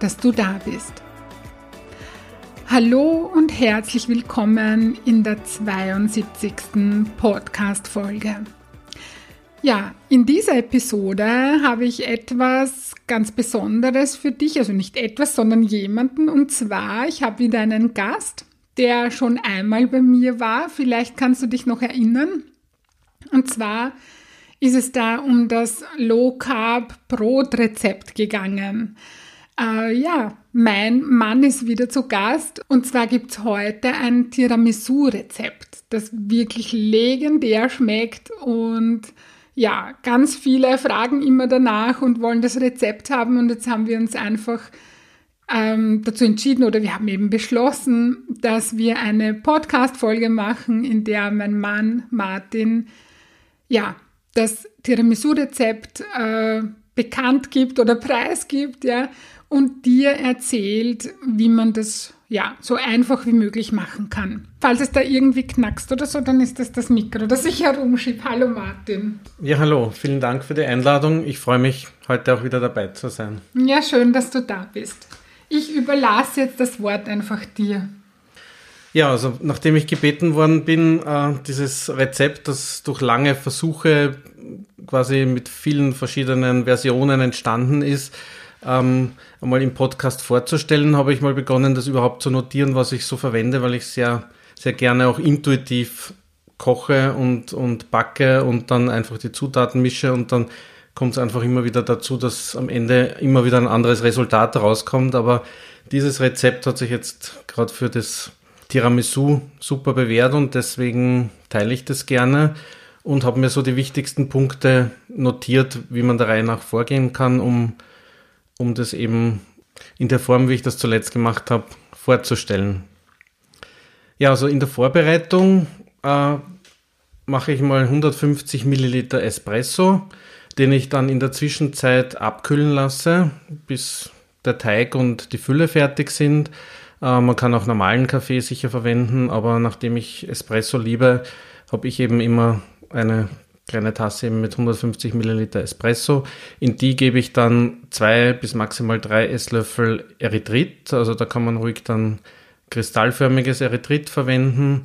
dass du da bist. Hallo und herzlich willkommen in der 72. Podcast-Folge. Ja, in dieser Episode habe ich etwas ganz Besonderes für dich, also nicht etwas, sondern jemanden. Und zwar, ich habe wieder einen Gast, der schon einmal bei mir war. Vielleicht kannst du dich noch erinnern. Und zwar ist es da um das Low Carb Brotrezept gegangen. Äh, ja, mein Mann ist wieder zu Gast. Und zwar gibt es heute ein Tiramisu-Rezept, das wirklich legendär schmeckt. Und ja, ganz viele fragen immer danach und wollen das Rezept haben. Und jetzt haben wir uns einfach ähm, dazu entschieden oder wir haben eben beschlossen, dass wir eine Podcast-Folge machen, in der mein Mann Martin ja das Tiramisu-Rezept äh, bekannt gibt oder preisgibt, ja, und dir erzählt, wie man das ja so einfach wie möglich machen kann. Falls es da irgendwie knackst oder so, dann ist das das Mikro, das ich herumschiebe. Hallo Martin. Ja, hallo, vielen Dank für die Einladung. Ich freue mich, heute auch wieder dabei zu sein. Ja, schön, dass du da bist. Ich überlasse jetzt das Wort einfach dir. Ja, also nachdem ich gebeten worden bin, äh, dieses Rezept, das durch lange Versuche quasi mit vielen verschiedenen Versionen entstanden ist, ähm, einmal im Podcast vorzustellen, habe ich mal begonnen, das überhaupt zu notieren, was ich so verwende, weil ich sehr, sehr gerne auch intuitiv koche und, und backe und dann einfach die Zutaten mische und dann kommt es einfach immer wieder dazu, dass am Ende immer wieder ein anderes Resultat rauskommt. Aber dieses Rezept hat sich jetzt gerade für das Tiramisu super bewährt und deswegen teile ich das gerne und habe mir so die wichtigsten Punkte notiert, wie man der Reihe nach vorgehen kann, um, um das eben in der Form, wie ich das zuletzt gemacht habe, vorzustellen. Ja, also in der Vorbereitung äh, mache ich mal 150 Milliliter Espresso, den ich dann in der Zwischenzeit abkühlen lasse, bis der Teig und die Fülle fertig sind. Äh, man kann auch normalen Kaffee sicher verwenden, aber nachdem ich Espresso liebe, habe ich eben immer eine kleine Tasse mit 150 Milliliter Espresso. In die gebe ich dann zwei bis maximal drei Esslöffel Erythrit. Also da kann man ruhig dann kristallförmiges Erythrit verwenden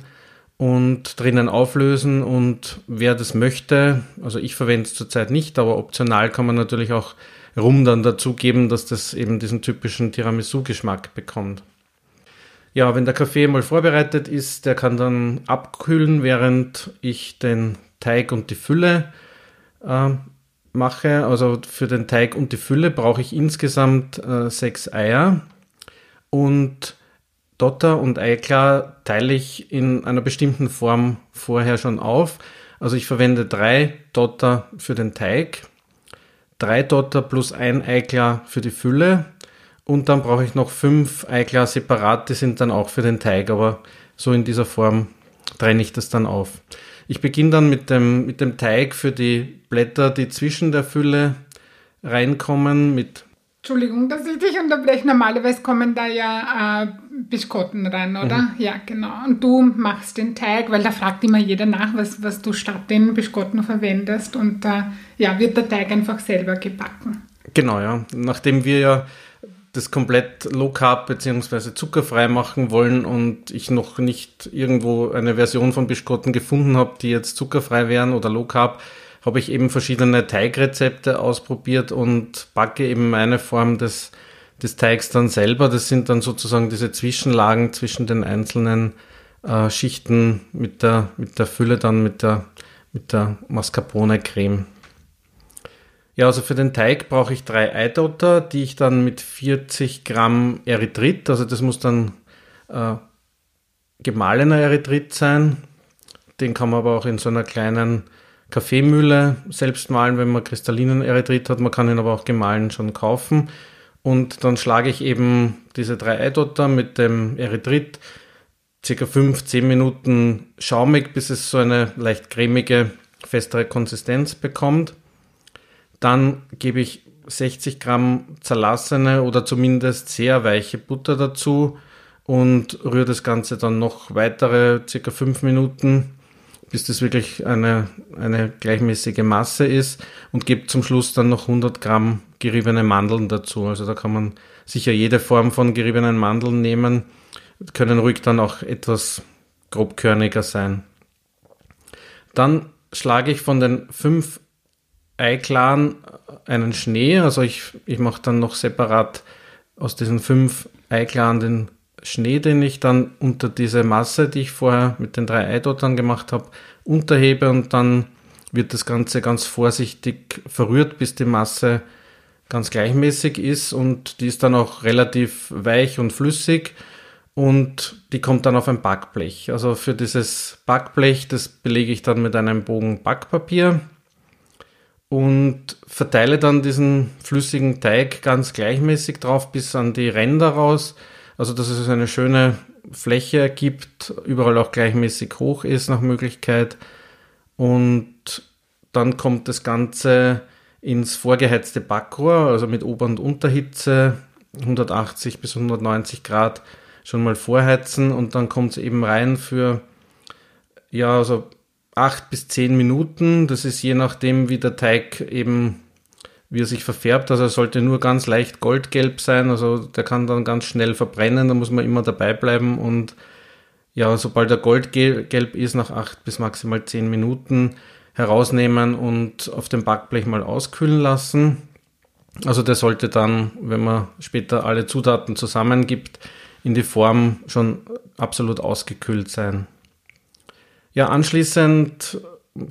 und drinnen auflösen. Und wer das möchte, also ich verwende es zurzeit nicht, aber optional kann man natürlich auch Rum dann dazugeben, dass das eben diesen typischen Tiramisu-Geschmack bekommt. Ja, wenn der Kaffee mal vorbereitet ist, der kann dann abkühlen, während ich den Teig und die Fülle äh, mache. Also für den Teig und die Fülle brauche ich insgesamt äh, sechs Eier und Dotter und Eiklar teile ich in einer bestimmten Form vorher schon auf. Also ich verwende drei Dotter für den Teig, drei Dotter plus ein Eiklar für die Fülle und dann brauche ich noch fünf Eiklar separat, die sind dann auch für den Teig, aber so in dieser Form trenne ich das dann auf. Ich beginne dann mit dem, mit dem Teig für die Blätter, die zwischen der Fülle reinkommen, mit Entschuldigung, dass ich dich unterbreche. Normalerweise kommen da ja äh, Biskotten rein, oder? Mhm. Ja, genau. Und du machst den Teig, weil da fragt immer jeder nach, was, was du statt den Biskotten verwendest. Und äh, ja, wird der Teig einfach selber gebacken. Genau, ja. Nachdem wir ja das komplett low carb bzw. zuckerfrei machen wollen und ich noch nicht irgendwo eine Version von Biskotten gefunden habe, die jetzt zuckerfrei wären oder low carb, habe ich eben verschiedene Teigrezepte ausprobiert und backe eben meine Form des, des Teigs dann selber. Das sind dann sozusagen diese Zwischenlagen zwischen den einzelnen äh, Schichten mit der, mit der Fülle dann mit der, mit der Mascarpone-Creme. Ja, also für den Teig brauche ich drei Eidotter, die ich dann mit 40 Gramm Erythrit, also das muss dann äh, gemahlener Erythrit sein. Den kann man aber auch in so einer kleinen Kaffeemühle selbst mahlen, wenn man kristallinen Erythrit hat. Man kann ihn aber auch gemahlen schon kaufen. Und dann schlage ich eben diese drei Eidotter mit dem Erythrit circa 5, 10 Minuten schaumig, bis es so eine leicht cremige, festere Konsistenz bekommt. Dann gebe ich 60 Gramm zerlassene oder zumindest sehr weiche Butter dazu und rühre das Ganze dann noch weitere circa 5 Minuten, bis das wirklich eine, eine gleichmäßige Masse ist und gebe zum Schluss dann noch 100 Gramm geriebene Mandeln dazu. Also da kann man sicher jede Form von geriebenen Mandeln nehmen, können ruhig dann auch etwas grobkörniger sein. Dann schlage ich von den fünf Eiklaren einen Schnee, also ich, ich mache dann noch separat aus diesen fünf Eiklaren den Schnee, den ich dann unter diese Masse, die ich vorher mit den drei Eidottern gemacht habe, unterhebe und dann wird das Ganze ganz vorsichtig verrührt, bis die Masse ganz gleichmäßig ist und die ist dann auch relativ weich und flüssig und die kommt dann auf ein Backblech. Also für dieses Backblech, das belege ich dann mit einem Bogen Backpapier und verteile dann diesen flüssigen Teig ganz gleichmäßig drauf bis an die Ränder raus. Also dass es eine schöne Fläche gibt, überall auch gleichmäßig hoch ist nach Möglichkeit. Und dann kommt das Ganze ins vorgeheizte Backrohr, also mit Ober- und Unterhitze, 180 bis 190 Grad schon mal vorheizen und dann kommt es eben rein für ja, also acht bis zehn Minuten. Das ist je nachdem, wie der Teig eben, wie er sich verfärbt. Also er sollte nur ganz leicht goldgelb sein. Also der kann dann ganz schnell verbrennen. Da muss man immer dabei bleiben und ja, sobald er goldgelb ist, nach acht bis maximal zehn Minuten herausnehmen und auf dem Backblech mal auskühlen lassen. Also der sollte dann, wenn man später alle Zutaten zusammengibt, in die Form schon absolut ausgekühlt sein. Ja, anschließend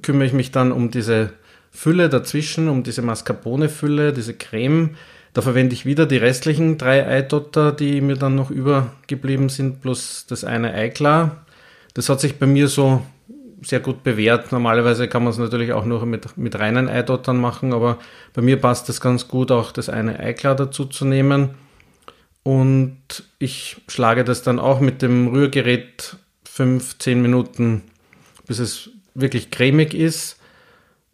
kümmere ich mich dann um diese Fülle dazwischen, um diese Mascarpone-Fülle, diese Creme. Da verwende ich wieder die restlichen drei Eidotter, die mir dann noch übergeblieben sind, plus das eine Eiklar. Das hat sich bei mir so sehr gut bewährt. Normalerweise kann man es natürlich auch nur mit, mit reinen Eidottern machen, aber bei mir passt es ganz gut, auch das eine Eiklar dazu zu nehmen. Und ich schlage das dann auch mit dem Rührgerät 5, 10 Minuten, bis es wirklich cremig ist.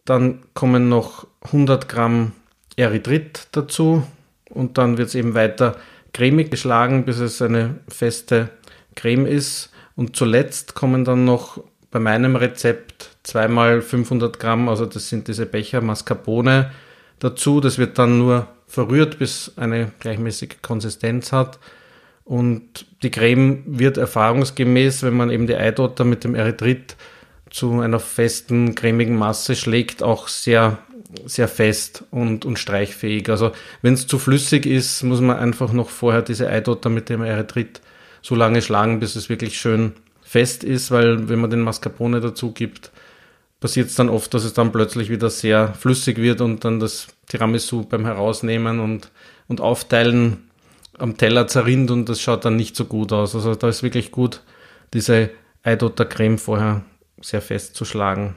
Dann kommen noch 100 Gramm Erythrit dazu und dann wird es eben weiter cremig geschlagen, bis es eine feste Creme ist. Und zuletzt kommen dann noch bei meinem Rezept zweimal 500 Gramm, also das sind diese Becher Mascarpone dazu. Das wird dann nur verrührt, bis eine gleichmäßige Konsistenz hat. Und die Creme wird erfahrungsgemäß, wenn man eben die Eidotter mit dem Erythrit zu einer festen, cremigen Masse schlägt, auch sehr, sehr fest und, und streichfähig. Also wenn es zu flüssig ist, muss man einfach noch vorher diese Eidotter mit dem Erythrit so lange schlagen, bis es wirklich schön fest ist, weil wenn man den Mascarpone dazu gibt, passiert es dann oft, dass es dann plötzlich wieder sehr flüssig wird und dann das Tiramisu beim Herausnehmen und, und Aufteilen am Teller zerrinnt und das schaut dann nicht so gut aus. Also da ist wirklich gut, diese Eidotter Creme vorher sehr fest zu schlagen.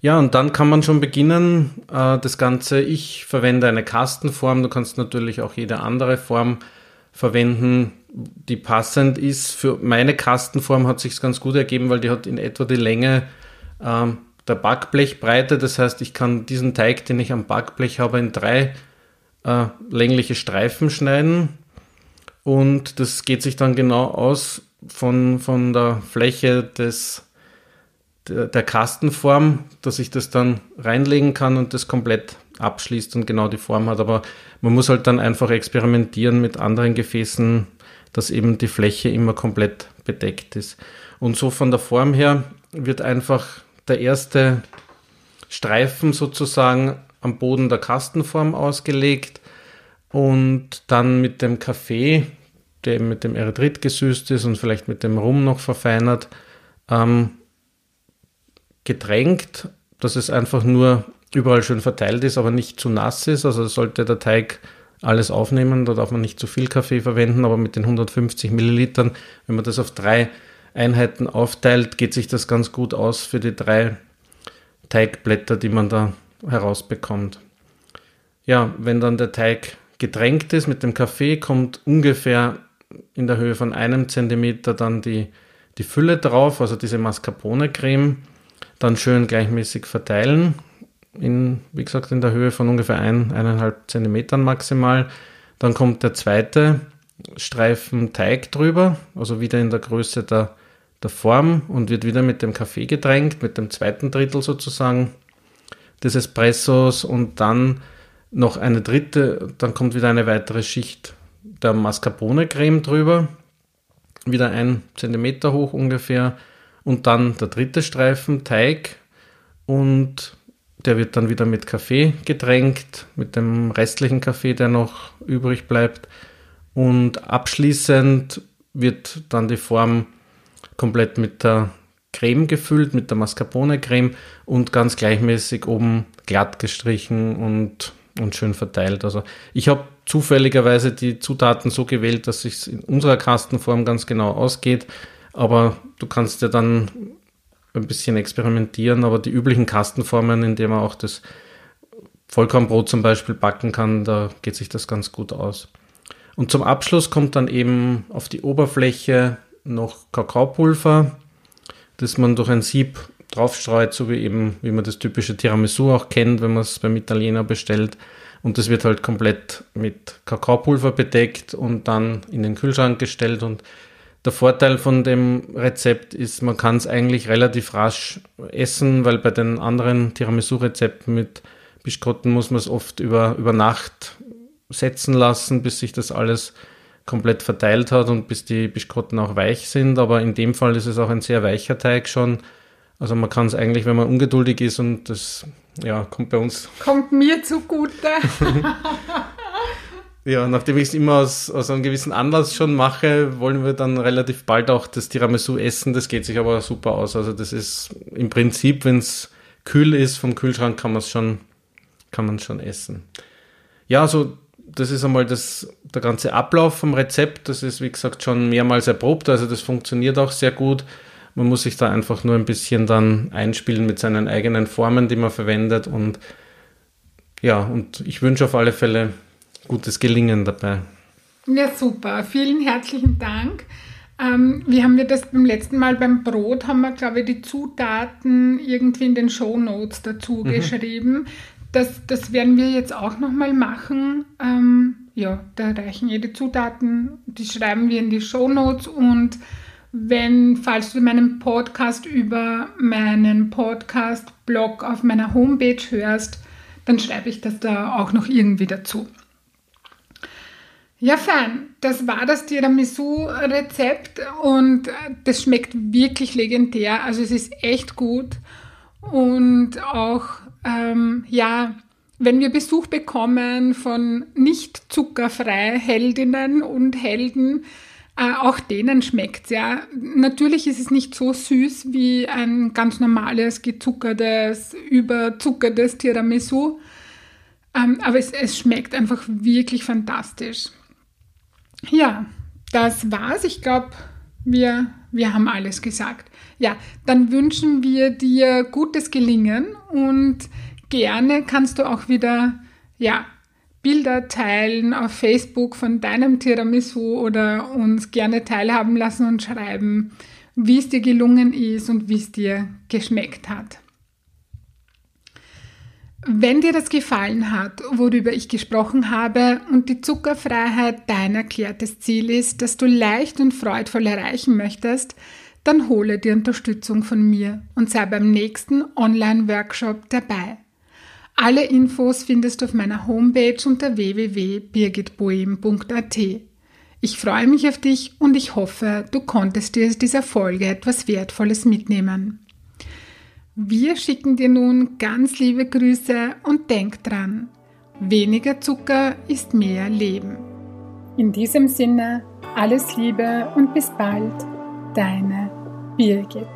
Ja, und dann kann man schon beginnen, äh, das Ganze, ich verwende eine Kastenform, du kannst natürlich auch jede andere Form verwenden, die passend ist. Für meine Kastenform hat sich ganz gut ergeben, weil die hat in etwa die Länge ähm, der Backblechbreite. Das heißt, ich kann diesen Teig, den ich am Backblech habe, in drei äh, längliche Streifen schneiden. Und das geht sich dann genau aus von, von der Fläche des, der, Kastenform, dass ich das dann reinlegen kann und das komplett abschließt und genau die Form hat. Aber man muss halt dann einfach experimentieren mit anderen Gefäßen, dass eben die Fläche immer komplett bedeckt ist. Und so von der Form her wird einfach der erste Streifen sozusagen am Boden der Kastenform ausgelegt und dann mit dem Kaffee, der mit dem Erythrit gesüßt ist und vielleicht mit dem Rum noch verfeinert, ähm, getränkt, dass es einfach nur überall schön verteilt ist, aber nicht zu nass ist. Also sollte der Teig alles aufnehmen, da darf man nicht zu viel Kaffee verwenden, aber mit den 150 Millilitern, wenn man das auf drei Einheiten aufteilt, geht sich das ganz gut aus für die drei Teigblätter, die man da herausbekommt. Ja, wenn dann der Teig getränkt ist mit dem Kaffee, kommt ungefähr in der Höhe von einem Zentimeter dann die, die Fülle drauf, also diese Mascarpone-Creme. Dann schön gleichmäßig verteilen, in, wie gesagt, in der Höhe von ungefähr ein, eineinhalb Zentimetern maximal. Dann kommt der zweite Streifen Teig drüber, also wieder in der Größe der, der Form und wird wieder mit dem Kaffee getränkt, mit dem zweiten Drittel sozusagen des Espressos und dann noch eine dritte, dann kommt wieder eine weitere Schicht der Mascarpone-Creme drüber, wieder ein Zentimeter hoch ungefähr und dann der dritte Streifen Teig und der wird dann wieder mit Kaffee getränkt, mit dem restlichen Kaffee, der noch übrig bleibt und abschließend wird dann die Form komplett mit der Creme gefüllt, mit der Mascarpone-Creme und ganz gleichmäßig oben glatt gestrichen und, und schön verteilt. Also ich habe zufälligerweise die Zutaten so gewählt, dass es in unserer Kastenform ganz genau ausgeht. Aber du kannst ja dann ein bisschen experimentieren, aber die üblichen Kastenformen, in denen man auch das Vollkornbrot zum Beispiel backen kann, da geht sich das ganz gut aus. Und zum Abschluss kommt dann eben auf die Oberfläche noch Kakaopulver, das man durch ein Sieb draufstreut, so wie eben, wie man das typische Tiramisu auch kennt, wenn man es beim Italiener bestellt. Und das wird halt komplett mit Kakaopulver bedeckt und dann in den Kühlschrank gestellt. Und der Vorteil von dem Rezept ist, man kann es eigentlich relativ rasch essen, weil bei den anderen Tiramisu-Rezepten mit Biskotten muss man es oft über, über Nacht setzen lassen, bis sich das alles komplett verteilt hat und bis die Biskotten auch weich sind. Aber in dem Fall ist es auch ein sehr weicher Teig schon. Also man kann es eigentlich, wenn man ungeduldig ist und das ja, kommt bei uns. Kommt mir zugute. ja, nachdem ich es immer aus, aus einem gewissen Anlass schon mache, wollen wir dann relativ bald auch das Tiramisu essen. Das geht sich aber super aus. Also das ist im Prinzip, wenn es kühl ist vom Kühlschrank, kann man es schon, kann man schon essen. Ja, also das ist einmal das, der ganze Ablauf vom Rezept. Das ist, wie gesagt, schon mehrmals erprobt. Also das funktioniert auch sehr gut. Man muss sich da einfach nur ein bisschen dann einspielen mit seinen eigenen Formen, die man verwendet. Und ja, und ich wünsche auf alle Fälle gutes Gelingen dabei. Ja, super. Vielen herzlichen Dank. Ähm, wie haben wir das beim letzten Mal beim Brot, haben wir, glaube ich, die Zutaten irgendwie in den Show Notes dazu mhm. geschrieben. Das, das werden wir jetzt auch nochmal machen. Ähm, ja, da reichen jede Zutaten, die schreiben wir in die Show Notes und wenn, falls du meinen Podcast über meinen Podcast-Blog auf meiner Homepage hörst, dann schreibe ich das da auch noch irgendwie dazu. Ja, fein. Das war das Tiramisu-Rezept und das schmeckt wirklich legendär. Also es ist echt gut. Und auch ähm, ja, wenn wir Besuch bekommen von nicht zuckerfrei Heldinnen und Helden, äh, auch denen schmeckt es ja. Natürlich ist es nicht so süß wie ein ganz normales, gezuckertes, überzuckertes Tiramisu, ähm, aber es, es schmeckt einfach wirklich fantastisch. Ja, das war's. Ich glaube, wir, wir haben alles gesagt. Ja, dann wünschen wir dir gutes Gelingen und gerne kannst du auch wieder, ja, Bilder teilen auf Facebook von deinem Tiramisu oder uns gerne teilhaben lassen und schreiben, wie es dir gelungen ist und wie es dir geschmeckt hat. Wenn dir das gefallen hat, worüber ich gesprochen habe und die Zuckerfreiheit dein erklärtes Ziel ist, das du leicht und freudvoll erreichen möchtest, dann hole dir Unterstützung von mir und sei beim nächsten Online-Workshop dabei. Alle Infos findest du auf meiner Homepage unter www.birgitboehm.at. Ich freue mich auf dich und ich hoffe, du konntest dir aus dieser Folge etwas Wertvolles mitnehmen. Wir schicken dir nun ganz liebe Grüße und denk dran, weniger Zucker ist mehr Leben. In diesem Sinne, alles Liebe und bis bald, deine Birgit.